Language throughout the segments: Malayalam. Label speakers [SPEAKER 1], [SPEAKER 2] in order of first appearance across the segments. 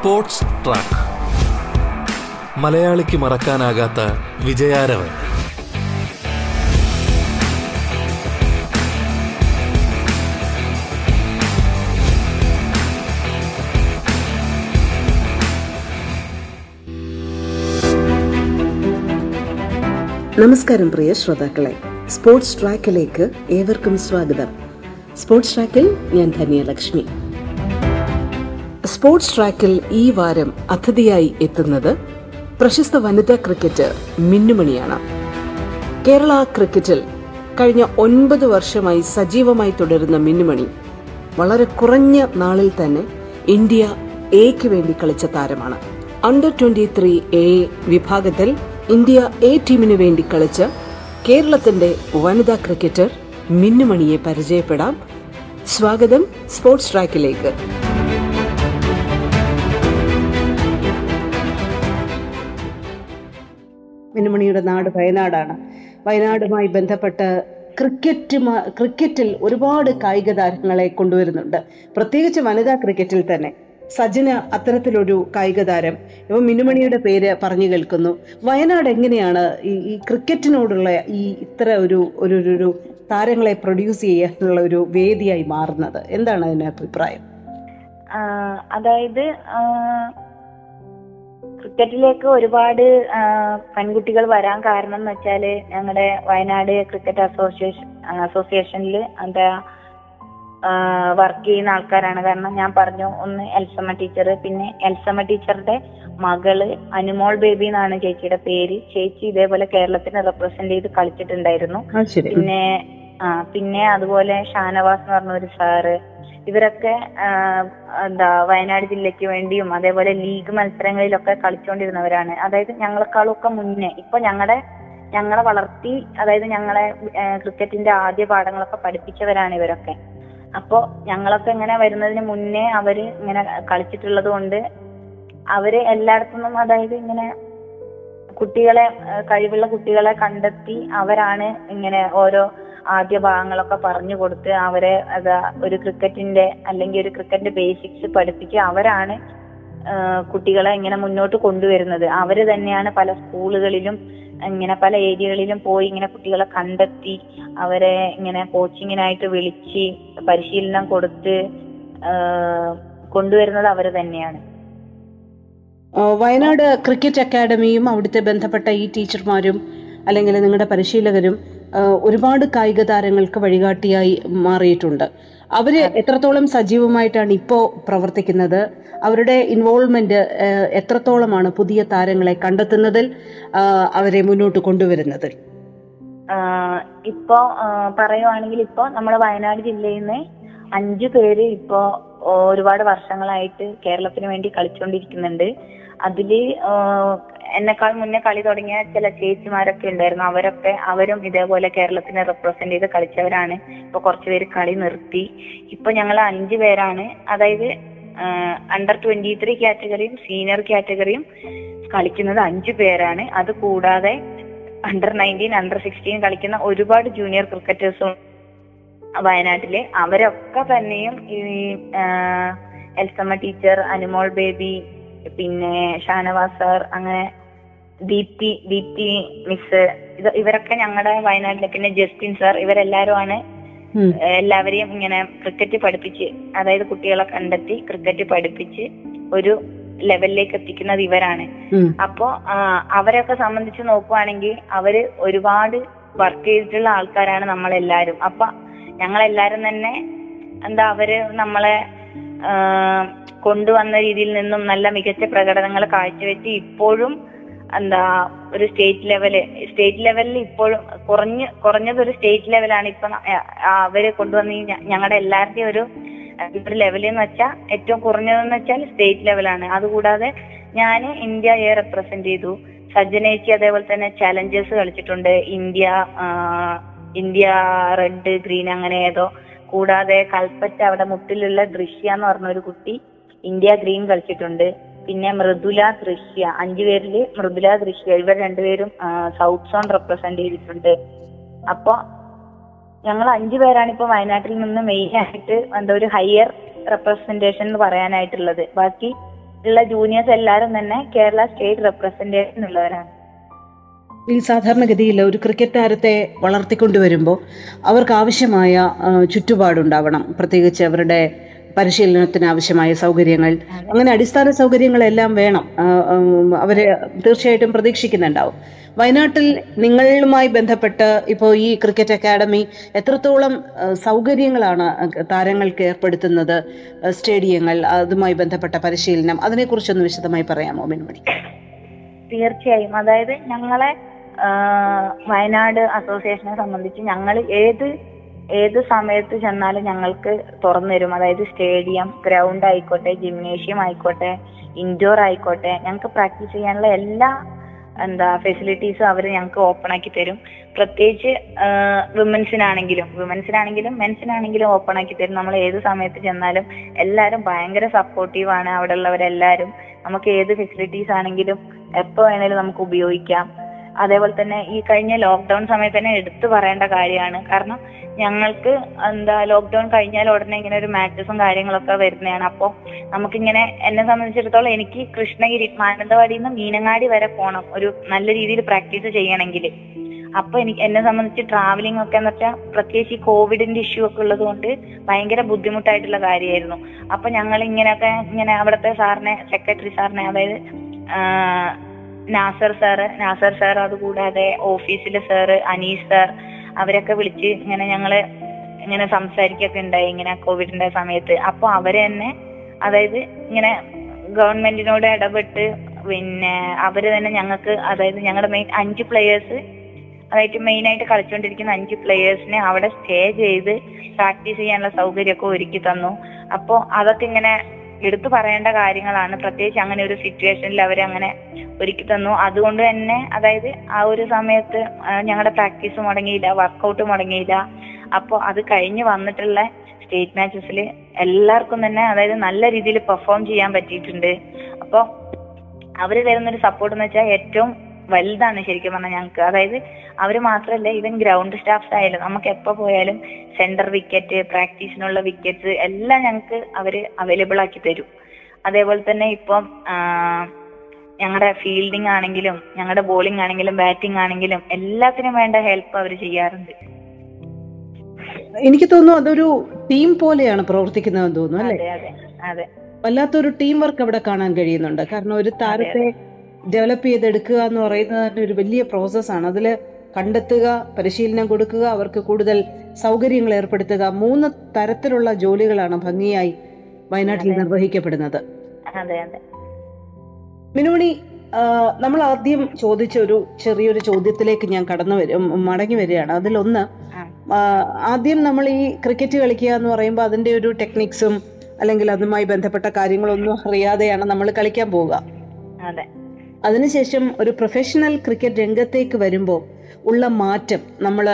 [SPEAKER 1] Sports track. മലയാളിക്ക് മറക്കാനാകാത്ത വിജയാരവൻ.
[SPEAKER 2] നമസ്കാരം പ്രിയ ശ്രോതാക്കളെ. സ്പോർട്സ് ട്രാക്കിലേക്ക് ഏവർക്കും സ്വാഗതം. സ്പോർട്സ് ട്രാക്കിൽ ഞാൻ ധന്യലക്ഷ്മി സ്പോർട്സ് ട്രാക്കിൽ ഈ വാരം അതിഥിയായി എത്തുന്നത് പ്രശസ്ത വനിതാ ക്രിക്കറ്റർ മിന്നുമണിയാണ്. കേരള ക്രിക്കറ്റിൽ കഴിഞ്ഞ ഒൻപത് വർഷമായി സജീവമായി തുടരുന്ന മിന്നുമണി വളരെ കുറഞ്ഞ നാളിൽ തന്നെ ഇന്ത്യ എക്ക് വേണ്ടി കളിച്ച താരമാണ്. അണ്ടർ ട്വന്റി ത്രീ എ വിഭാഗത്തിൽ ഇന്ത്യ എ ടീമിനു വേണ്ടി കളിച്ച കേരളത്തിന്റെ വനിതാ ക്രിക്കറ്റർ മിന്നുമണിയെ പരിചയപ്പെടാം. സ്വാഗതം സ്പോർട്സ് ട്രാക്കിലേക്ക്. മിന്നുമണിയുടെ നാട് വയനാടാണ്. വയനാടുമായി ബന്ധപ്പെട്ട് ക്രിക്കറ്റ് ക്രിക്കറ്റിൽ ഒരുപാട് കായിക താരങ്ങളെ കൊണ്ടുവരുന്നുണ്ട്. പ്രത്യേകിച്ച് വനിതാ ക്രിക്കറ്റിൽ തന്നെ. സജിന് അത്തരത്തിലൊരു കായിക താരം. ഇപ്പൊ മിനുമണിയുടെ പേര് പറഞ്ഞു കേൾക്കുന്നു. വയനാട് എങ്ങനെയാണ് ഈ ഈ ക്രിക്കറ്റിനോടുള്ള ഈ ഇത്ര ഒരു ഒരു ഒരു- താരങ്ങളെ പ്രൊഡ്യൂസ് ചെയ്യാനുള്ള ഒരു വേദിയായി മാറുന്നത്? എന്താണ് അതിന് അഭിപ്രായം?
[SPEAKER 3] അതായത് ക്രിക്കറ്റിലേക്ക് ഒരുപാട് പെൺകുട്ടികൾ വരാൻ കാരണം എന്ന് വെച്ചാൽ ഞങ്ങളുടെ വയനാട് ക്രിക്കറ്റ് അസോസിയേഷൻ അസോസിയേഷനിൽ എന്താ വർക്ക് ചെയ്യുന്ന ആൾക്കാരാണ്. കാരണം ഞാൻ പറഞ്ഞു ഒന്ന് എൽസമ്മ ടീച്ചർ പിന്നെ എൽസമ്മ ടീച്ചറുടെ മകൾ അനുമോൾ ബേബി എന്നാണ് ചേച്ചിയുടെ പേര്. ചേച്ചി ഇതേപോലെ കേരളത്തിനെ റെപ്രസെന്റ് ചെയ്ത് കളിച്ചിട്ടുണ്ടായിരുന്നു. പിന്നെ ആ പിന്നെ അതുപോലെ ഷാനവാസ് എന്ന് പറഞ്ഞ ഒരു സാറ് ഇവരൊക്കെ എന്താ വയനാട് ജില്ലയ്ക്ക് വേണ്ടിയും അതേപോലെ ലീഗ് മത്സരങ്ങളിലൊക്കെ കളിച്ചുകൊണ്ടിരുന്നവരാണ് അതായത് ഞങ്ങളെക്കാളും ഒക്കെ മുന്നേ. ഇപ്പൊ ഞങ്ങളുടെ ഞങ്ങളെ വളർത്തി അതായത് ഞങ്ങളെ ക്രിക്കറ്റിന്റെ ആദ്യ പാഠങ്ങളൊക്കെ പഠിപ്പിച്ചവരാണ് ഇവരൊക്കെ. അപ്പോ ഞങ്ങളൊക്കെ ഇങ്ങനെ വരുന്നതിന് മുന്നേ അവർ ഇങ്ങനെ കളിച്ചിട്ടുള്ളത് കൊണ്ട് അവർ എല്ലായിടത്തുനിന്നും അതായത് ഇങ്ങനെ കുട്ടികളെ കഴിവുള്ള കുട്ടികളെ കണ്ടെത്തി അവരാണ് ഇങ്ങനെ ഓരോ ആദ്യ ഭാഗങ്ങളൊക്കെ പറഞ്ഞു കൊടുത്ത് അവരെ അതാ ഒരു ക്രിക്കറ്റിന്റെ അല്ലെങ്കിൽ ഒരു ക്രിക്കറ്റിന്റെ ബേസിക്സ് പഠിപ്പിച്ച് അവരാണ് കുട്ടികളെ ഇങ്ങനെ മുന്നോട്ട് കൊണ്ടുവരുന്നത്. അവർ തന്നെയാണ് പല സ്കൂളുകളിലും ഇങ്ങനെ പല ഏരിയകളിലും പോയി ഇങ്ങനെ കുട്ടികളെ കണ്ടെത്തി അവരെ ഇങ്ങനെ കോച്ചിങ്ങിനായിട്ട് വിളിച്ച് പരിശീലനം കൊടുത്ത് കൊണ്ടുവരുന്നത് അവർ തന്നെയാണ്.
[SPEAKER 2] വയനാട് ക്രിക്കറ്റ് അക്കാദമിയും അവിടുത്തെ ബന്ധപ്പെട്ട ഈ ടീച്ചർമാരും അല്ലെങ്കിൽ നിങ്ങളുടെ പരിശീലകരും ഒരുപാട് കായിക താരങ്ങൾക്ക് വഴികാട്ടിയായി മാറിയിട്ടുണ്ട്. അവർ എത്രത്തോളം സജീവമായിട്ടാണ് ഇപ്പോൾ പ്രവർത്തിക്കുന്നത്? അവരുടെ ഇൻവോൾവ്മെന്റ് എത്രത്തോളമാണ് പുതിയ താരങ്ങളെ കണ്ടെത്തുന്നതിൽ അവരെ മുന്നോട്ട് കൊണ്ടുവരുന്നതിൽ?
[SPEAKER 3] ഇപ്പോ പറയുവാണെങ്കിൽ ഇപ്പോ നമ്മുടെ വയനാട് ജില്ലയിൽ നിന്ന് അഞ്ചു പേര് ഇപ്പോ ഒരുപാട് വർഷങ്ങളായിട്ട് കേരളത്തിന് വേണ്ടി കളിച്ചുകൊണ്ടിരിക്കുന്നുണ്ട് അതിൽ എന്നെക്കാൾ മുന്നേ കളി തുടങ്ങിയ ചില ചേച്ചിമാരൊക്കെ ഉണ്ടായിരുന്നു. അവരൊക്കെ അവരും ഇതേപോലെ കേരളത്തിനെ റെപ്രസെന്റ് ചെയ്ത് കളിച്ചവരാണ്. ഇപ്പൊ കുറച്ചുപേര് കളി നിർത്തി. ഇപ്പൊ ഞങ്ങൾ അഞ്ചു പേരാണ്. അതായത് അണ്ടർ ട്വന്റി ത്രീ കാറ്റഗറിയും സീനിയർ കാറ്റഗറിയും കളിക്കുന്നത് അഞ്ചു പേരാണ്. അത് കൂടാതെ അണ്ടർ നയന്റീൻ അണ്ടർ സിക്സ്റ്റീൻ കളിക്കുന്ന ഒരുപാട് ജൂനിയർ ക്രിക്കറ്റേഴ്സും വയനാട്ടിലെ. അവരൊക്കെ തന്നെയും ഈ എൽസമ്മ ടീച്ചർ അനുമോൾ ബേബി പിന്നെ ഷാനവാസ് സാർ അങ്ങനെ ദീപ്തി ദീപ്തി മിസ് ഇത് ഇവരൊക്കെ ഞങ്ങളുടെ വയനാട്ടിലെ പിന്നെ ജസ്റ്റിൻ സാർ ഇവരെല്ലാരും
[SPEAKER 2] ആണ്
[SPEAKER 3] എല്ലാവരെയും ഇങ്ങനെ ക്രിക്കറ്റ് പഠിപ്പിച്ച് അതായത് കുട്ടികളെ കണ്ടെത്തി ക്രിക്കറ്റ് പഠിപ്പിച്ച് ഒരു ലെവലിലേക്ക് എത്തിക്കുന്നത് ഇവരാണ്. അപ്പോ അവരൊക്കെ സംബന്ധിച്ച് നോക്കുവാണെങ്കിൽ അവർ ഒരുപാട് വർക്ക് ചെയ്തിട്ടുള്ള ആൾക്കാരാണ് നമ്മളെല്ലാരും. അപ്പൊ ഞങ്ങളെല്ലാരും തന്നെ എന്താ അവർ നമ്മളെ കൊണ്ടുവന്ന രീതിയിൽ നിന്നും നല്ല മികച്ച പ്രകടനങ്ങൾ കാഴ്ചവെച്ച് ഇപ്പോഴും എന്താ ഒരു സ്റ്റേറ്റ് ലെവൽ സ്റ്റേറ്റ് ലെവലിൽ ഇപ്പോഴും കുറഞ്ഞ് കുറഞ്ഞത് ഒരു സ്റ്റേറ്റ് ലെവലാണ് ഇപ്പൊ അവർ കൊണ്ടുവന്ന ഈ ഞങ്ങളുടെ എല്ലാവരുടെയും ഒരു ഒരു ലെവൽ എന്ന് വെച്ചാൽ ഏറ്റവും കുറഞ്ഞതെന്ന് വെച്ചാൽ സ്റ്റേറ്റ് ലെവലാണ് അതുകൂടാതെ ഞാൻ ഇന്ത്യ എ റെപ്രസെന്റ് ചെയ്തു സജ്ജനേച്ചി അതേപോലെ തന്നെ ചലഞ്ചേഴ്സ് കളിച്ചിട്ടുണ്ട്. ഇന്ത്യ ഇന്ത്യ റെഡ് ഗ്രീൻ അങ്ങനെ ഏതോ. കൂടാതെ കൽപ്പറ്റ അവിടെ മുട്ടിലുള്ള ദൃശ്യ എന്ന് പറഞ്ഞ ഒരു കുട്ടി ഇന്ത്യ ഗ്രീൻ കളിച്ചിട്ടുണ്ട്. പിന്നെ മൃദുല ദൃശ്യ അഞ്ചു പേരിൽ മൃദുല ദൃശ്യ. ഇവർ രണ്ടുപേരും സൗത്ത് സോൺ റെപ്രസെന്റ് ചെയ്തിട്ടുണ്ട്. അപ്പോ ഞങ്ങൾ അഞ്ചു പേരാണ് ഇപ്പൊ വയനാട്ടിൽ നിന്ന് മെയിൻ ആയിട്ട് എന്താ ഒരു ഹയർ റെപ്രസെന്റേഷൻ എന്ന് പറയാനായിട്ടുള്ളത്. ബാക്കി ഉള്ള ജൂനിയേഴ്സ് എല്ലാരും തന്നെ കേരള സ്റ്റേറ്റ് റെപ്രസെന്റേഷൻ ഉള്ളവരാണ്
[SPEAKER 2] ഈ സാധാരണഗതിയിൽ ഒരു ക്രിക്കറ്റ് താരത്തെ വളർത്തിക്കൊണ്ടുവരുമ്പോൾ അവർക്ക് ആവശ്യമായ ചുറ്റുപാടുണ്ടാവണം. പ്രത്യേകിച്ച് അവരുടെ പരിശീലനത്തിന് ആവശ്യമായ സൗകര്യങ്ങൾ. അങ്ങനെ അടിസ്ഥാന സൗകര്യങ്ങളെല്ലാം വേണം. അവരെ തീർച്ചയായിട്ടും പ്രതീക്ഷിക്കുന്നുണ്ടാവും. വയനാട്ടിൽ നിങ്ങളുമായി ബന്ധപ്പെട്ട് ഇപ്പോൾ ഈ ക്രിക്കറ്റ് അക്കാദമി എത്രത്തോളം സൗകര്യങ്ങളാണ് താരങ്ങൾക്ക് ഏർപ്പെടുത്തുന്നത് സ്റ്റേഡിയങ്ങൾ അതുമായി ബന്ധപ്പെട്ട പരിശീലനം അതിനെക്കുറിച്ചൊന്ന് വിശദമായി പറയാമോ മിൻമണി
[SPEAKER 3] തീർച്ചയായും. അതായത് ഞങ്ങളെ വയനാട് അസോസിയേഷനെ സംബന്ധിച്ച് ഞങ്ങൾ ഏത് ഏത് സമയത്ത് ചെന്നാലും ഞങ്ങൾക്ക് തുറന്നു തരും. അതായത് സ്റ്റേഡിയം ഗ്രൗണ്ട് ആയിക്കോട്ടെ ജിംനേഷ്യം ആയിക്കോട്ടെ ഇൻഡോർ ആയിക്കോട്ടെ ഞങ്ങൾക്ക് പ്രാക്ടീസ് ചെയ്യാനുള്ള എല്ലാ എന്താ ഫെസിലിറ്റീസും അവർ ഞങ്ങൾക്ക് ഓപ്പൺ ആക്കി തരും. പ്രത്യേകിച്ച് വിമൻസിനാണെങ്കിലും വിമൻസിനാണെങ്കിലും മെൻസിനാണെങ്കിലും ഓപ്പൺ ആക്കി തരും. നമ്മൾ ഏത് സമയത്ത് ചെന്നാലും എല്ലാവരും ഭയങ്കര സപ്പോർട്ടീവ് ആണ് അവിടെ ഉള്ളവരെല്ലാവരും നമുക്ക് ഏത് ഫെസിലിറ്റീസ് ആണെങ്കിലും എപ്പോ വേണേലും നമുക്ക് ഉപയോഗിക്കാം. അതേപോലെ തന്നെ ഈ കഴിഞ്ഞ ലോക്ക്ഡൌൺ സമയത്ത് തന്നെ എടുത്തു പറയേണ്ട കാര്യമാണ്. കാരണം ഞങ്ങൾക്ക് എന്താ ലോക്ക്ഡൌൺ കഴിഞ്ഞാൽ ഉടനെ ഇങ്ങനെ ഒരു മാച്ചസും കാര്യങ്ങളൊക്കെ വരുന്നതാണ്. അപ്പോൾ നമുക്കിങ്ങനെ എന്നെ സംബന്ധിച്ചിടത്തോളം എനിക്ക് കൃഷ്ണഗിരി മാനന്തവാടിയിൽ നിന്ന് മീനങ്ങാടി വരെ പോകണം ഒരു നല്ല രീതിയിൽ പ്രാക്ടീസ് ചെയ്യണമെങ്കിൽ. അപ്പൊ എനിക്ക് എന്നെ സംബന്ധിച്ച് ട്രാവലിംഗ് ഒക്കെ എന്ന് വെച്ചാൽ പ്രത്യേകിച്ച് ഈ കോവിഡിന്റെ ഇഷ്യൂ ഒക്കെ ഉള്ളത് കൊണ്ട് ഭയങ്കര ബുദ്ധിമുട്ടായിട്ടുള്ള കാര്യമായിരുന്നു. അപ്പൊ ഞങ്ങൾ ഇങ്ങനെയൊക്കെ ഇങ്ങനെ അവിടുത്തെ സാറിനെ സെക്രട്ടറി സാറിനെ അതായത് നാസർ സാറ് നാസർ സാർ അതുകൂടാതെ ഓഫീസിലെ സാറ് അനീസ് സാർ അവരൊക്കെ വിളിച്ച് ഇങ്ങനെ ഞങ്ങൾ ഇങ്ങനെ സംസാരിക്കൊക്കെ ഉണ്ടായി ഇങ്ങനെ കോവിഡിന്റെ സമയത്ത്. അപ്പൊ അവർ തന്നെ അതായത് ഇങ്ങനെ ഗവൺമെന്റിനോട് ഇടപെട്ട് പിന്നെ അവർ തന്നെ ഞങ്ങൾക്ക് അതായത് ഞങ്ങളുടെ മെയിൻ അഞ്ച് പ്ലേയേഴ്സ് അതായത് മെയിൻ ആയിട്ട് കളിച്ചുകൊണ്ടിരിക്കുന്ന അഞ്ച് പ്ലേയേഴ്സിനെ അവിടെ സ്റ്റേ ചെയ്ത് പ്രാക്ടീസ് ചെയ്യാനുള്ള സൗകര്യമൊക്കെ ഒരുക്കി തന്നു. അപ്പോൾ അതൊക്കെ ഇങ്ങനെ എടുത്തു പറയേണ്ട കാര്യങ്ങളാണ്. പ്രത്യേകിച്ച് അങ്ങനെ ഒരു സിറ്റുവേഷനിൽ അവരെ അങ്ങനെ ഒരുക്കി തന്നു. അതുകൊണ്ട് തന്നെ അതായത് ആ ഒരു സമയത്ത് ഞങ്ങളുടെ പ്രാക്ടീസ് മുടങ്ങിയില്ല വർക്കൗട്ട് മുടങ്ങിയില്ല. അപ്പോൾ അത് കഴിഞ്ഞ് വന്നിട്ടുള്ള സ്റ്റേറ്റ് മാച്ചസിൽ എല്ലാവർക്കും തന്നെ അതായത് നല്ല രീതിയിൽ പെർഫോം ചെയ്യാൻ പറ്റിയിട്ടുണ്ട്. അപ്പോൾ അവർ തരുന്നൊരു സപ്പോർട്ട് എന്ന് വെച്ചാൽ ഏറ്റവും വലുതാണ് ശരിക്കും പറഞ്ഞാൽ ഞങ്ങൾക്ക് അതായത് അവർ മാത്രമല്ല ഈവൻ ഗ്രൗണ്ട് സ്റ്റാഫ്സ് ആയാലും നമുക്ക് എപ്പോ പോയാലും സെന്റർ വിക്കറ്റ് പ്രാക്ടീസിനുള്ള വിക്കറ്റ്സ് എല്ലാം ഞങ്ങൾക്ക് അവർ അവൈലബിൾ ആക്കി തരും. അതേപോലെ തന്നെ ഇപ്പം ഞങ്ങളുടെ ഫീൽഡിംഗ് ആണെങ്കിലും ഞങ്ങളുടെ ബോളിംഗ് ആണെങ്കിലും ബാറ്റിംഗ് ആണെങ്കിലും എല്ലാത്തിനും വേണ്ട ഹെൽപ്പ് അവർ ചെയ്യാറുണ്ട്.
[SPEAKER 2] എനിക്ക് തോന്നുന്നു അതൊരു ടീം പോലെയാണ് പ്രവർത്തിക്കുന്നതെന്ന് തോന്നുന്നു അല്ലേ?
[SPEAKER 3] അതെ
[SPEAKER 2] വല്ലാത്തൊരു ടീം വർക്ക് അവിടെ കാണാൻ കഴിയുന്നുണ്ട്. കാരണം ഒരു താരത്തെ ഡെവലപ്പ് ചെയ്തെടുക്കുക എന്ന് പറയുന്നത് ഒരു വലിയ പ്രോസസ്സാണ് അതിൽ കണ്ടെത്തുക പരിശീലനം കൊടുക്കുക അവർക്ക് കൂടുതൽ സൗകര്യങ്ങൾ ഏർപ്പെടുത്തുക. മൂന്ന് തരത്തിലുള്ള ജോലികളാണ് ഭംഗിയായി വയനാട്ടിൽ നിർവഹിക്കപ്പെടുന്നത്. മിനുമണി നമ്മൾ ആദ്യം ചോദിച്ച ഒരു ചെറിയൊരു ചോദ്യത്തിലേക്ക് ഞാൻ കടന്നു വരും മടങ്ങി വരികയാണ്. അതിലൊന്ന് ആദ്യം നമ്മൾ ഈ ക്രിക്കറ്റ് കളിക്കുക എന്ന് പറയുമ്പോൾ അതിന്റെ ഒരു ടെക്നിക്സും അല്ലെങ്കിൽ അതുമായി ബന്ധപ്പെട്ട കാര്യങ്ങളൊന്നും അറിയാതെയാണ് നമ്മൾ കളിക്കാൻ പോവുക.
[SPEAKER 3] അതെ.
[SPEAKER 2] അതിനുശേഷം ഒരു പ്രൊഫഷണൽ ക്രിക്കറ്റ് രംഗത്തേക്ക് വരുമ്പോൾ ഉള്ള മാറ്റം നമ്മൾ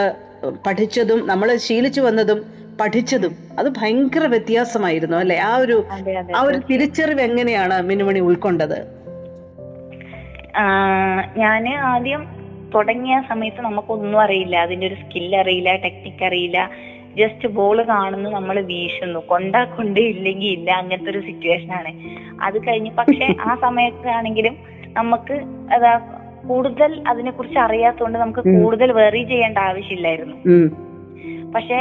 [SPEAKER 2] പഠിച്ചതും നമ്മൾ ശീലിച്ചു വന്നതും പഠിച്ചതും അത് ഭയങ്കര വ്യത്യാസമായിരുന്നു അല്ലെ? ആ ഒരു ആ ഒരു തിരിച്ചറിവ് എങ്ങനെയാണ് മിനുമണി ഉൾക്കൊണ്ടത്?
[SPEAKER 3] ഞാൻ ആദ്യം തുടങ്ങിയ സമയത്ത് നമുക്കൊന്നും അറിയില്ല. അതിന്റെ ഒരു സ്കിൽ അറിയില്ല ടെക്നിക്ക് അറിയില്ല. ജസ്റ്റ് ബോൾ കാണുന്നു നമ്മൾ വീശുന്നു. കൊണ്ടാ കൊണ്ട് ഇല്ലെങ്കിൽ ഇല്ല അങ്ങനത്തെ ഒരു സിറ്റുവേഷൻ ആണ്. അത് കഴിഞ്ഞ് പക്ഷെ ആ സമയത്താണെങ്കിലും നമുക്ക് അതാ കൂടുതൽ അതിനെ കുറിച്ച് അറിയാത്തതുകൊണ്ട് നമുക്ക്. കൂടുതൽ വെറി ചെയ്യേണ്ട ആവശ്യമില്ലായിരുന്നു. പക്ഷെ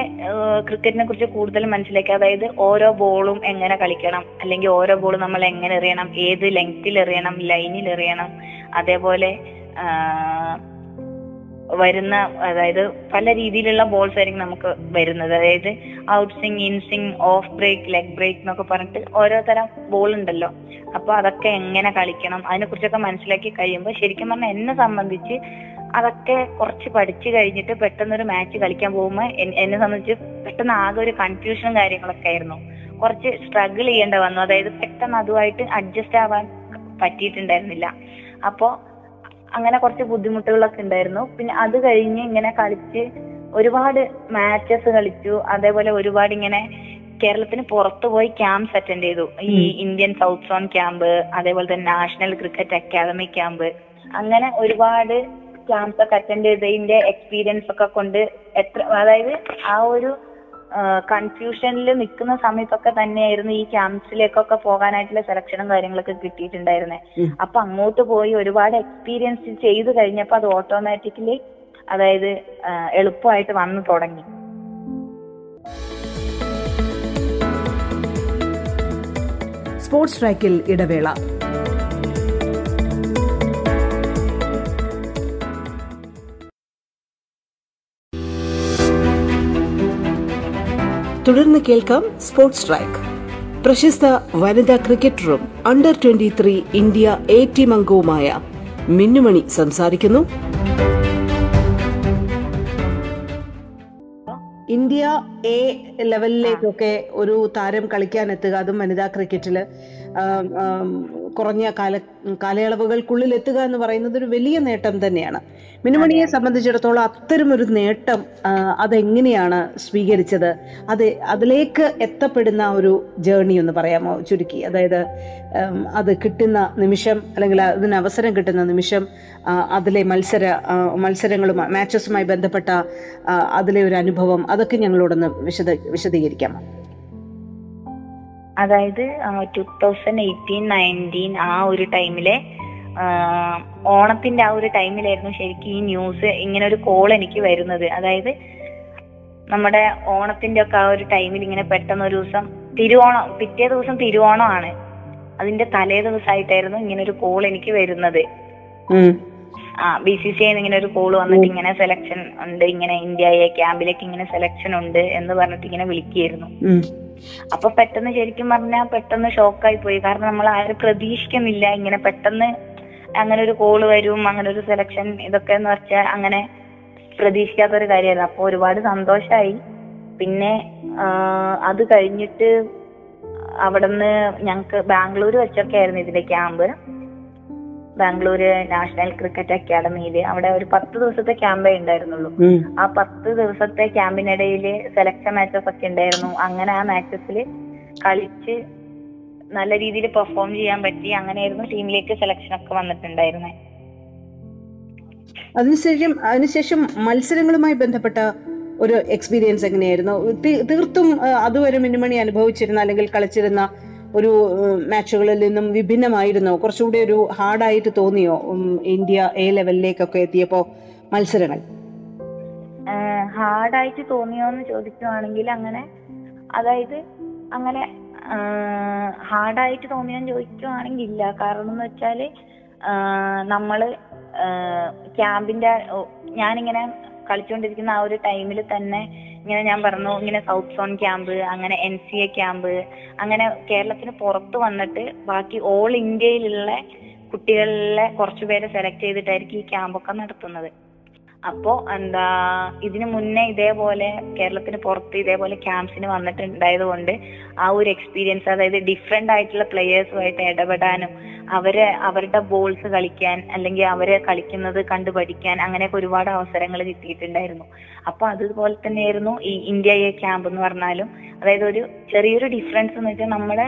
[SPEAKER 3] ക്രിക്കറ്റിനെ കുറിച്ച് കൂടുതൽ മനസ്സിലാക്കി അതായത് ഓരോ ബോളും എങ്ങനെ കളിക്കണം അല്ലെങ്കിൽ ഓരോ ബോളും നമ്മൾ എങ്ങനെ എറിയണം ഏത് ലെങ്ത്തിൽ എറിയണം ലൈനിൽ എറിയണം അതേപോലെ വരുന്ന അതായത് പല രീതിയിലുള്ള ബോൾസ് ആയിരിക്കും നമുക്ക് വരുന്നത് അതായത് out swing in swing off break leg break എന്നൊക്കെ പറഞ്ഞിട്ട് ഓരോ തരം ബോൾ ഉണ്ടല്ലോ അപ്പൊ അതൊക്കെ എങ്ങനെ കളിക്കണം? അതിനെ കുറിച്ചൊക്കെ മനസ്സിലാക്കി കഴിയുമ്പോൾ ശരിക്കും പറഞ്ഞാൽ എന്നെ സംബന്ധിച്ച് അതൊക്കെ കുറച്ച് പഠിച്ചു കഴിഞ്ഞിട്ട് പെട്ടെന്ന് ഒരു മാച്ച് കളിക്കാൻ പോകുമ്പോൾ എന്നെ സംബന്ധിച്ച് പെട്ടെന്ന് ആകെ ഒരു കൺഫ്യൂഷനും കാര്യങ്ങളൊക്കെ ആയിരുന്നു. കുറച്ച് സ്ട്രഗിൾ ചെയ്യേണ്ട വന്നു. അതായത് പെട്ടെന്ന് അതുമായിട്ട് അഡ്ജസ്റ്റ് ആവാൻ പറ്റിയിട്ടുണ്ടായിരുന്നില്ല. അപ്പോ അങ്ങനെ കുറച്ച് ബുദ്ധിമുട്ടുകളൊക്കെ ഉണ്ടായിരുന്നു. പിന്നെ അത് കഴിഞ്ഞ് ഇങ്ങനെ കളിച്ച് ഒരുപാട് മാച്ചസ് കളിച്ചു. അതേപോലെ ഒരുപാട് ഇങ്ങനെ കേരളത്തിന് പുറത്തു പോയി ക്യാമ്പ്സ് അറ്റൻഡ് ചെയ്തു. ഈ ഇന്ത്യൻ സൗത്ത് സോൺ ക്യാമ്പ് അതേപോലെ തന്നെ നാഷണൽ ക്രിക്കറ്റ് അക്കാദമി ക്യാമ്പ് അങ്ങനെ ഒരുപാട് ക്യാമ്പ്സ് ഒക്കെ അറ്റൻഡ് ചെയ്തതിന്റെ എക്സ്പീരിയൻസ് ഒക്കെ കൊണ്ട് എത്ര അതായത് ആ ഒരു കൺഫ്യൂഷനിൽ നിൽക്കുന്ന സമയത്തൊക്കെ തന്നെയായിരുന്നു ഈ ക്യാമ്പ്സിലേക്കൊക്കെ പോകാനായിട്ടുള്ള സെലക്ഷനും കാര്യങ്ങളൊക്കെ കിട്ടിയിട്ടുണ്ടായിരുന്നെ. അപ്പൊ അങ്ങോട്ട് പോയി ഒരുപാട് എക്സ്പീരിയൻസ് ചെയ്തു കഴിഞ്ഞപ്പോ അത് ഓട്ടോമാറ്റിക്കലി അതായത് എളുപ്പമായിട്ട് വന്നു തുടങ്ങി.
[SPEAKER 2] സ്പോർട്സ് ട്രാക്കിൽ ഇടവേള. തുടർന്ന് കേൾക്കാം സ്പോർട്സ് ട്രാക്ക്. പ്രശസ്ത വനിതാ ക്രിക്കറ്ററും under twenty three India A team അംഗവുമായ മിന്നുമണി സംസാരിക്കുന്നു. ഇന്ത്യ എ ലെവലിലേക്കൊക്കെ ഒരു താരം കളിക്കാൻ എത്തുക അതും വനിതാ ക്രിക്കറ്റിൽ കുറഞ്ഞ കാല കാലയളവുകൾക്കുള്ളിൽ എത്തുക എന്ന് പറയുന്നത് ഒരു വലിയ നേട്ടം തന്നെയാണ്. മിനുമണിയെ സംബന്ധിച്ചിടത്തോളം അത്തരം ഒരു നേട്ടം അതെങ്ങനെയാണ് സ്വീകരിച്ചത്? അത് അതിലേക്ക് എത്തപ്പെടുന്ന ഒരു ജേർണി ഒന്ന് പറയാമോ? ചുരുക്കി. അതായത് അത് കിട്ടുന്ന നിമിഷം അല്ലെങ്കിൽ അതിന് അവസരം കിട്ടുന്ന നിമിഷം അതിലെ മത്സര മത്സരങ്ങളും മാച്ചസുമായി ബന്ധപ്പെട്ട അതിലെ ഒരു അനുഭവം അതൊക്കെ ഞങ്ങളോടൊന്ന് വിശദ വിശദീകരിക്കാമോ
[SPEAKER 3] അതായത് ടു തൗസൻഡ് എയ്റ്റീൻ നയന്റീൻ ആ ഒരു ടൈമിലെ ഓണത്തിന്റെ ആ ഒരു ടൈമിലായിരുന്നു ശരിക്കും ഈ ന്യൂസ് ഇങ്ങനെ ഒരു കോൾ എനിക്ക് വരുന്നത്. അതായത് നമ്മുടെ ഓണത്തിന്റെ ഒക്കെ ആ ഒരു ടൈമിൽ ഇങ്ങനെ പെട്ടെന്ന് ഒരു ദിവസം തിരുവോണം പിറ്റേ ദിവസം തിരുവോണമാണ്. അതിന്റെ തലേ ദിവസമായിട്ടായിരുന്നു ഇങ്ങനെ ഒരു കോൾ എനിക്ക് വരുന്നത്. ആ ബി സി സി ഇങ്ങനെ ഒരു കോൾ വന്നിട്ട് ഇങ്ങനെ സെലക്ഷൻ ഉണ്ട്. ഇങ്ങനെ ഇന്ത്യയെ ക്യാമ്പിലേക്ക് ഇങ്ങനെ സെലക്ഷൻ ഉണ്ട് എന്ന് പറഞ്ഞിട്ട് ഇങ്ങനെ വിളിക്കുകയായിരുന്നു. അപ്പൊ പെട്ടെന്ന് ശരിക്കും പറഞ്ഞാൽ പെട്ടെന്ന് ഷോക്കായി പോയി. കാരണം നമ്മൾ ആരും പ്രതീക്ഷിക്കുന്നില്ല ഇങ്ങനെ പെട്ടെന്ന് അങ്ങനെ ഒരു കോൾ വരും അങ്ങനെ ഒരു സെലക്ഷൻ ഇതൊക്കെ എന്ന് വെച്ചാൽ അങ്ങനെ പ്രതീക്ഷിക്കാത്ത ഒരു കാര്യമായിരുന്നു. അപ്പൊ ഒരുപാട് സന്തോഷായി. പിന്നെ അത് കഴിഞ്ഞിട്ട് അവിടുന്ന് ഞങ്ങക്ക് ബാംഗ്ലൂർ വെച്ചൊക്കെ ആയിരുന്നു ഇതിന്റെ ക്യാമ്പ് ബാംഗ്ലൂര് നാഷണൽ ക്രിക്കറ്റ് അക്കാദമിയിൽ അവിടെ ഒരു പത്ത് ദിവസത്തെ ക്യാമ്പേ ഉണ്ടായിരുന്നുള്ളൂ. ആ പത്ത് ദിവസത്തെ ക്യാമ്പിനിടയിൽ സെലക്ഷൻ മാച്ചസ് ഒക്കെ ഉണ്ടായിരുന്നു. അങ്ങനെ ആ മാച്ചസിൽ കളിച്ച് നല്ല രീതിയിൽ പെർഫോം ചെയ്യാൻ പറ്റി. അങ്ങനെയായിരുന്നു ടീമിലേക്ക് സെലക്ഷൻ ഒക്കെ വന്നിട്ടുണ്ടായിരുന്നെ.
[SPEAKER 2] അതിനുശേഷം അതിനുശേഷം മത്സരങ്ങളുമായി ബന്ധപ്പെട്ട ഒരു എക്സ്പീരിയൻസ് എങ്ങനെയായിരുന്നു? തീർത്തും അതുവരെ മിന്നുമണി അനുഭവിച്ചിരുന്ന അല്ലെങ്കിൽ കളിച്ചിരുന്ന ഒരു മാച്ചുകളിൽ നിന്നും വിഭിന്നമായിരുന്നോ. കുറച്ചുകൂടി ഒരു ഹാർഡായിട്ട് തോന്നിയോ ഇന്ത്യ എ ലെവലിലേക്കൊക്കെ എത്തിയപ്പോ മത്സരങ്ങൾ?
[SPEAKER 3] ഹാർഡായിട്ട് തോന്നിയോന്ന് ചോദിക്കുവാണെങ്കിൽ അങ്ങനെ അതായത് അങ്ങനെ ഹാർഡായിട്ട് ഞാൻ ചോദിക്കുവാണെങ്കിൽ ഇല്ല കാരണം എന്ന് വെച്ചാൽ നമ്മൾ ക്യാമ്പിന്റെ ഞാനിങ്ങനെ കളിച്ചുകൊണ്ടിരിക്കുന്ന ആ ഒരു ടൈമിൽ തന്നെ ഇങ്ങനെ ഞാൻ പറഞ്ഞു ഇങ്ങനെ സൗത്ത് സോൺ ക്യാമ്പ് അങ്ങനെ എൻ സി എ ക്യാമ്പ് അങ്ങനെ കേരളത്തിന് പുറത്ത് വന്നിട്ട് ബാക്കി ഓൾ ഇന്ത്യയിലുള്ള കുട്ടികളിലെ കുറച്ചുപേരെ സെലക്ട് ചെയ്തിട്ടായിരിക്കും ഈ ക്യാമ്പൊക്കെ നടത്തുന്നത്. അപ്പോ എന്താ ഇതിനു മുന്നേ ഇതേപോലെ കേരളത്തിന് പുറത്ത് ഇതേപോലെ ക്യാമ്പ്സിന് വന്നിട്ടുണ്ടായത് കൊണ്ട് ആ ഒരു എക്സ്പീരിയൻസ് അതായത് ഡിഫറെന്റ് ആയിട്ടുള്ള പ്ലേയേഴ്സുമായിട്ട് ഇടപെടാനും അവരെ അവരുടെ ബോൾസ് കളിക്കാൻ അല്ലെങ്കിൽ അവരെ കളിക്കുന്നത് കണ്ടു പഠിക്കാൻ അങ്ങനെയൊക്കെ ഒരുപാട് അവസരങ്ങൾ കിട്ടിയിട്ടുണ്ടായിരുന്നു. അപ്പൊ അതുപോലെ തന്നെയായിരുന്നു ഈ ഇന്ത്യ എ ക്യാമ്പ് എന്ന് പറഞ്ഞാലും അതായത് ഒരു ചെറിയൊരു ഡിഫറൻസ് എന്ന് വെച്ചാൽ നമ്മുടെ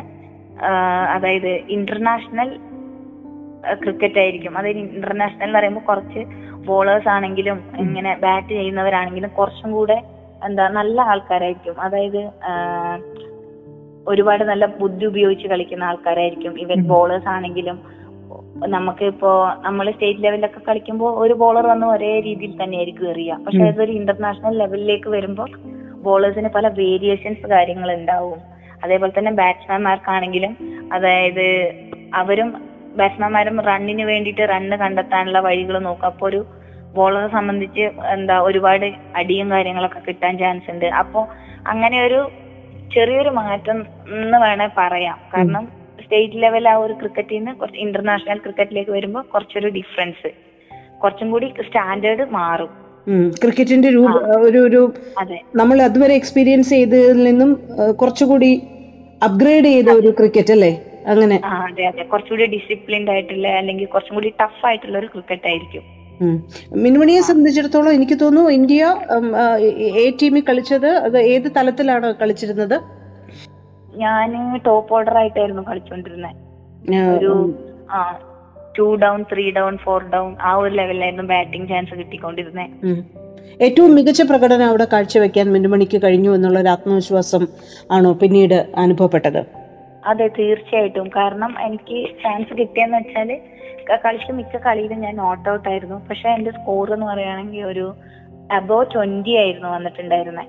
[SPEAKER 3] അതായത് ഇന്റർനാഷണൽ ക്രിക്കറ്റ് ആയിരിക്കും. അതായത് ഇന്റർനാഷണൽ എന്ന് പറയുമ്പോൾ കുറച്ച് ബോളേഴ്സ് ആണെങ്കിലും ഇങ്ങനെ ബാറ്റ് ചെയ്യുന്നവരാണെങ്കിലും കുറച്ചും കൂടെ എന്താ നല്ല ആൾക്കാരായിരിക്കും. അതായത് ഒരുപാട് നല്ല ബുദ്ധി ഉപയോഗിച്ച് കളിക്കുന്ന ആൾക്കാരായിരിക്കും. ഇവൻ ബോളേഴ്സ് ആണെങ്കിലും നമുക്ക് ഇപ്പോ നമ്മൾ സ്റ്റേറ്റ് ലെവലിലൊക്കെ കളിക്കുമ്പോൾ ഒരു ബോളർ വന്ന് ഒരേ രീതിയിൽ തന്നെയായിരിക്കും എറിയുക. പക്ഷെ. അതൊരു ഇന്റർനാഷണൽ ലെവലിലേക്ക് വരുമ്പോൾ ബോളേഴ്സിന് പല വേരിയേഷൻസ് കാര്യങ്ങൾ ഉണ്ടാവും അതേപോലെ തന്നെ ബാറ്റ്സ്മാൻമാർക്കാണെങ്കിലും അതായത് അവരും ബാറ്റ്സ്മാൻമാരും റണ്ണിന് വേണ്ടിയിട്ട് റണ്ണ് കണ്ടെത്താനുള്ള വഴികൾ നോക്കും. അപ്പോൾ ഒരു ബോളറെ സംബന്ധിച്ച് എന്താ ഒരുപാട് അടിയും കാര്യങ്ങളൊക്കെ കിട്ടാൻ ചാൻസ് ഉണ്ട്. അപ്പോ അങ്ങനെ ഒരു ചെറിയൊരു മാറ്റം എന്ന് വേണേ പറയാം. കാരണം സ്റ്റേറ്റ് ലെവൽ ആ ഒരു ക്രിക്കറ്റിൽ നിന്ന് കുറച്ച് ഇന്റർനാഷണൽ ക്രിക്കറ്റിലേക്ക് വരുമ്പോൾ കുറച്ചൊരു ഡിഫറൻസ് കുറച്ചും കൂടി സ്റ്റാൻഡേർഡ് മാറും.
[SPEAKER 2] ക്രിക്കറ്റിന്റെ ഒരു ഒരു
[SPEAKER 3] അതെ.
[SPEAKER 2] നമ്മൾ അതുവരെ എക്സ്പീരിയൻസ് ചെയ്തതിൽ നിന്നും കുറച്ചുകൂടി അപ്ഗ്രേഡ് ചെയ്ത ഒരു ക്രിക്കറ്റ് അല്ലേ? അങ്ങനെ.
[SPEAKER 3] അതെ അതെ. കുറച്ചുകൂടി ഡിസിപ്ലിൻഡ് ആയിട്ടുള്ള അല്ലെങ്കിൽ കുറച്ചും കൂടി ടഫ് ആയിട്ടുള്ള ഒരു ക്രിക്കറ്റ് ആയിരിക്കും.
[SPEAKER 2] മിനുമണിയെ സംബന്ധിച്ചിടത്തോളം എനിക്ക് തോന്നുന്നു ഇന്ത്യ എ ടീമിൽ കളിച്ചത് അത് ഏത് തലത്തിലാണ് കളിച്ചിരുന്നത്?
[SPEAKER 3] ഞാൻ ടോപ്പ് ഓർഡർ ആയിട്ടായിരുന്നു കളിച്ചോണ്ടിരുന്നത്
[SPEAKER 2] ആ,
[SPEAKER 3] ഒരു. ആ two down three down four down ആ ഒരു ലെവലിലായിരുന്നു ബാറ്റിംഗ് ചാൻസ് കിട്ടിക്കൊണ്ടിരുന്നത്.
[SPEAKER 2] ഏറ്റവും മികച്ച പ്രകടനം അവിടെ കാഴ്ചവെക്കാൻ മിന്നുമണിക്ക് കഴിഞ്ഞു എന്നുള്ള ഒരു ആത്മവിശ്വാസം ആണോ പിന്നീട് അനുഭവപ്പെട്ടത്?
[SPEAKER 3] അതെ തീർച്ചയായിട്ടും. കാരണം എനിക്ക് ചാൻസ് കിട്ടിയെന്ന് വെച്ചാൽ കളിച്ച മിക്ക കളിയിലും ഞാൻ നോട്ട് ഔട്ട് ആയിരുന്നു. പക്ഷെ എന്റെ സ്കോർ എന്ന് പറയുകയാണെങ്കിൽ ഒരു അബോ ട്വന്റി ആയിരുന്നു വന്നിട്ടുണ്ടായിരുന്നത്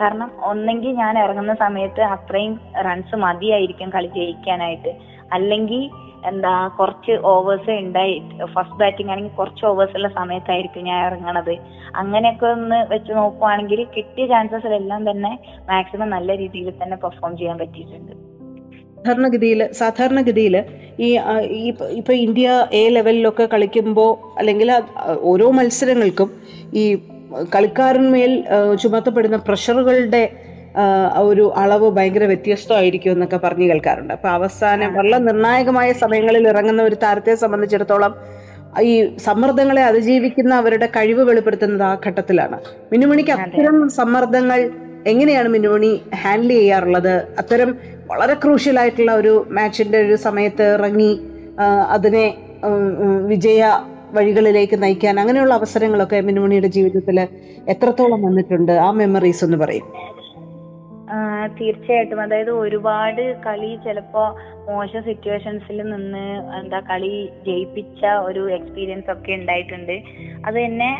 [SPEAKER 3] കാരണം ഒന്നെങ്കിൽ ഞാൻ ഇറങ്ങുന്ന സമയത്ത് അത്രയും റൺസ് മതിയായിരിക്കും കളി ജയിക്കാനായിട്ട്. അല്ലെങ്കിൽ എന്താ കുറച്ച് ഓവേഴ്സ് ഉണ്ടായി. ഫസ്റ്റ് ബാറ്റിംഗ് ആണെങ്കിൽ കുറച്ച് ഓവേഴ്സ് ഉള്ള സമയത്തായിരിക്കും ഞാൻ ഇറങ്ങണത്. അങ്ങനെയൊക്കെ ഒന്ന് വെച്ച് നോക്കുവാണെങ്കിൽ കിട്ടിയ ചാൻസസിലെല്ലാം തന്നെ മാക്സിമം നല്ല രീതിയിൽ തന്നെ പെർഫോം ചെയ്യാൻ പറ്റിയിട്ടുണ്ട്.
[SPEAKER 2] സാധാരണഗതിയിൽ സാധാരണഗതിയിൽ ഈ ഇപ്പ- ഇന്ത്യ എ ലെവലിലൊക്കെ കളിക്കുമ്പോൾ അല്ലെങ്കിൽ ഓരോ മത്സരങ്ങൾക്കും ഈ കളിക്കാരന്മേൽ ചുമത്തപ്പെടുന്ന പ്രഷറുകളുടെ ഒരു അളവ് ഭയങ്കര വ്യത്യസ്തമായിരിക്കും എന്നൊക്കെ പറഞ്ഞു കേൾക്കാറുണ്ട്. അപ്പൊ അവസാനം വളരെ നിർണായകമായ സമയങ്ങളിൽ ഇറങ്ങുന്ന ഒരു താരത്തെ സംബന്ധിച്ചിടത്തോളം ഈ സമ്മർദ്ദങ്ങളെ അതിജീവിക്കുന്ന അവരുടെ കഴിവ് വെളിപ്പെടുത്തുന്നത് ആ ഘട്ടത്തിലാണ്. മിന്നുമണിക്ക് അത്തരം സമ്മർദ്ദങ്ങൾ എങ്ങനെയാണ് മിന്നുമണി ഹാൻഡിൽ ചെയ്യാറുള്ളത്? അത്തരം വളരെ ക്രൂഷ്യൽ ആയിട്ടുള്ള ഒരു മാച്ചിന്റെ ഒരു സമയത്ത് ഇറങ്ങി അതിനെ വിജയ വഴികളിലേക്ക് നയിക്കാൻ അങ്ങനെയുള്ള അവസരങ്ങളൊക്കെ മിന്നുമണിയുടെ ജീവിതത്തിൽ എത്രത്തോളം വന്നിട്ടുണ്ട്? ആ മെമ്മറീസ് ഒന്ന് പറയും.
[SPEAKER 3] തീർച്ചയായിട്ടും. അതായത് ഒരുപാട് കളി ചിലപ്പോ മോശം സിറ്റുവേഷൻസിൽ നിന്ന് എന്താ കളി ജയിപ്പിച്ച ഒരു എക്സ്പീരിയൻസ് ഒക്കെ ഉണ്ടായിട്ടുണ്ട്. അത് തന്നെ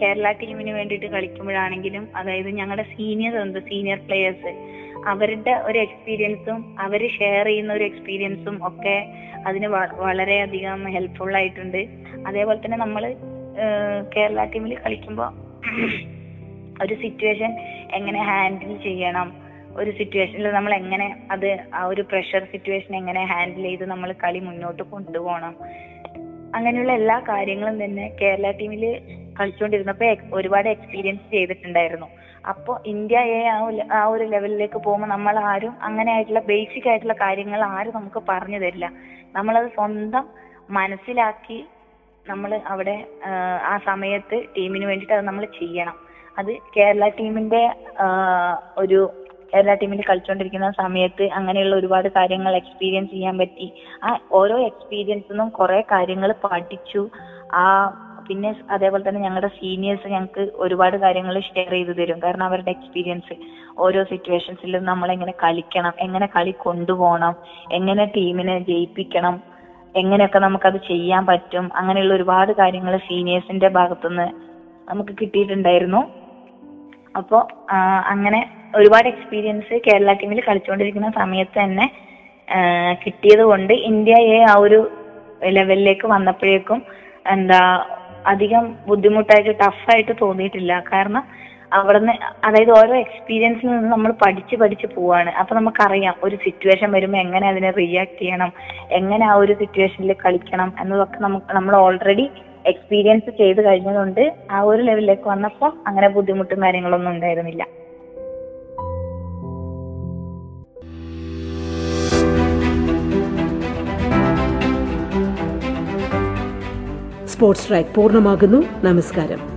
[SPEAKER 3] കേരള ടീമിന് വേണ്ടിയിട്ട് കളിക്കുമ്പോഴാണെങ്കിലും അതായത് ഞങ്ങളുടെ സീനിയർ ഉണ്ട് സീനിയർ പ്ലേയേഴ്സ് അവരുടെ ഒരു എക്സ്പീരിയൻസും അവർ ഷെയർ ചെയ്യുന്ന ഒരു എക്സ്പീരിയൻസും ഒക്കെ അതിന് വളരെയധികം ഹെൽപ്ഫുൾ ആയിട്ടുണ്ട്. അതേപോലെ തന്നെ നമ്മൾ കേരള ടീമിൽ കളിക്കുമ്പോൾ ഒരു സിറ്റുവേഷൻ എങ്ങനെ ഹാൻഡിൽ ചെയ്യണം? ഒരു സിറ്റുവേഷനിൽ നമ്മൾ എങ്ങനെ അത് ആ ഒരു പ്രഷർ സിറ്റുവേഷൻ എങ്ങനെ ഹാൻഡിൽ ചെയ്ത് നമ്മൾ കളി മുന്നോട്ട് കൊണ്ടുപോകണം? അങ്ങനെയുള്ള എല്ലാ കാര്യങ്ങളും തന്നെ കേരള ടീമിൽ കളിച്ചുകൊണ്ടിരുന്നപ്പോൾ എക്- ഒരുപാട് എക്സ്പീരിയൻസ് ചെയ്തിട്ടുണ്ടായിരുന്നു. അപ്പോൾ ഇന്ത്യ എ ആ ഒരു- ലെവലിലേക്ക് പോകുമ്പോൾ നമ്മൾ ആരും അങ്ങനെ ആയിട്ടുള്ള ബേസിക് ആയിട്ടുള്ള കാര്യങ്ങൾ ആരും നമുക്ക് പറഞ്ഞു തരില്ല. നമ്മളത് സ്വന്തം മനസ്സിലാക്കി നമ്മൾ അവിടെ ആ സമയത്ത് ടീമിന് വേണ്ടിയിട്ട് അത് നമ്മൾ ചെയ്യണം. അത് കേരള ടീമിന്റെ ഒരു കേരള ടീമിൽ കളിച്ചുകൊണ്ടിരിക്കുന്ന സമയത്ത് അങ്ങനെയുള്ള ഒരുപാട് കാര്യങ്ങൾ എക്സ്പീരിയൻസ് ചെയ്യാൻ പറ്റി. ആ ഓരോ എക്സ്പീരിയൻസിന്നും കുറെ കാര്യങ്ങൾ പഠിച്ചു. ആ പിന്നെ അതേപോലെ തന്നെ ഞങ്ങളുടെ സീനിയേഴ്സ് ഞങ്ങൾക്ക് ഒരുപാട് കാര്യങ്ങൾ ഷെയർ ചെയ്തു തരും. കാരണം അവരുടെ എക്സ്പീരിയൻസ് ഓരോ സിറ്റുവേഷൻസിലും നമ്മൾ എങ്ങനെ കളിക്കണം എങ്ങനെ കളി കൊണ്ടുപോകണം എങ്ങനെ ടീമിനെ ജയിപ്പിക്കണം എങ്ങനെയൊക്കെ നമുക്കത് ചെയ്യാൻ പറ്റും. അങ്ങനെയുള്ള ഒരുപാട് കാര്യങ്ങൾ സീനിയേഴ്സിന്റെ ഭാഗത്തുനിന്ന് നമുക്ക് കിട്ടിയിട്ടുണ്ടായിരുന്നു. അപ്പോ ആ, അങ്ങനെ ഒരുപാട് എക്സ്പീരിയൻസ് കേരള ടീമിൽ കളിച്ചുകൊണ്ടിരിക്കുന്ന സമയത്ത് തന്നെ കിട്ടിയത് കൊണ്ട് ഇന്ത്യ എ ആ ഒരു ലെവലിലേക്ക് വന്നപ്പോഴേക്കും എന്താ അധികം ബുദ്ധിമുട്ടായിട്ട് ടഫായിട്ട് തോന്നിയിട്ടില്ല. കാരണം അവിടുന്ന് അതായത് ഓരോ എക്സ്പീരിയൻസിൽ നിന്ന് നമ്മൾ പഠിച്ച് പഠിച്ച് പോവാണ്. അപ്പൊ നമുക്കറിയാം ഒരു സിറ്റുവേഷൻ വരുമ്പോൾ എങ്ങനെ അതിനെ റിയാക്ട് ചെയ്യണം എങ്ങനെ ആ ഒരു സിറ്റുവേഷനിൽ കളിക്കണം എന്നതൊക്കെ നമുക്ക് നമ്മൾ ഓൾറെഡി എക്സ്പീരിയൻസ് ചെയ്ത് കഴിഞ്ഞതുകൊണ്ട് ആ ഒരു ലെവലിലേക്ക് വന്നപ്പോൾ അങ്ങനെ ബുദ്ധിമുട്ടും കാര്യങ്ങളൊന്നും ഉണ്ടായിരുന്നില്ല.
[SPEAKER 2] സ്പോർട്സ് ട്രാക്ക് പൂർണമാകുന്നു. നമസ്കാരം.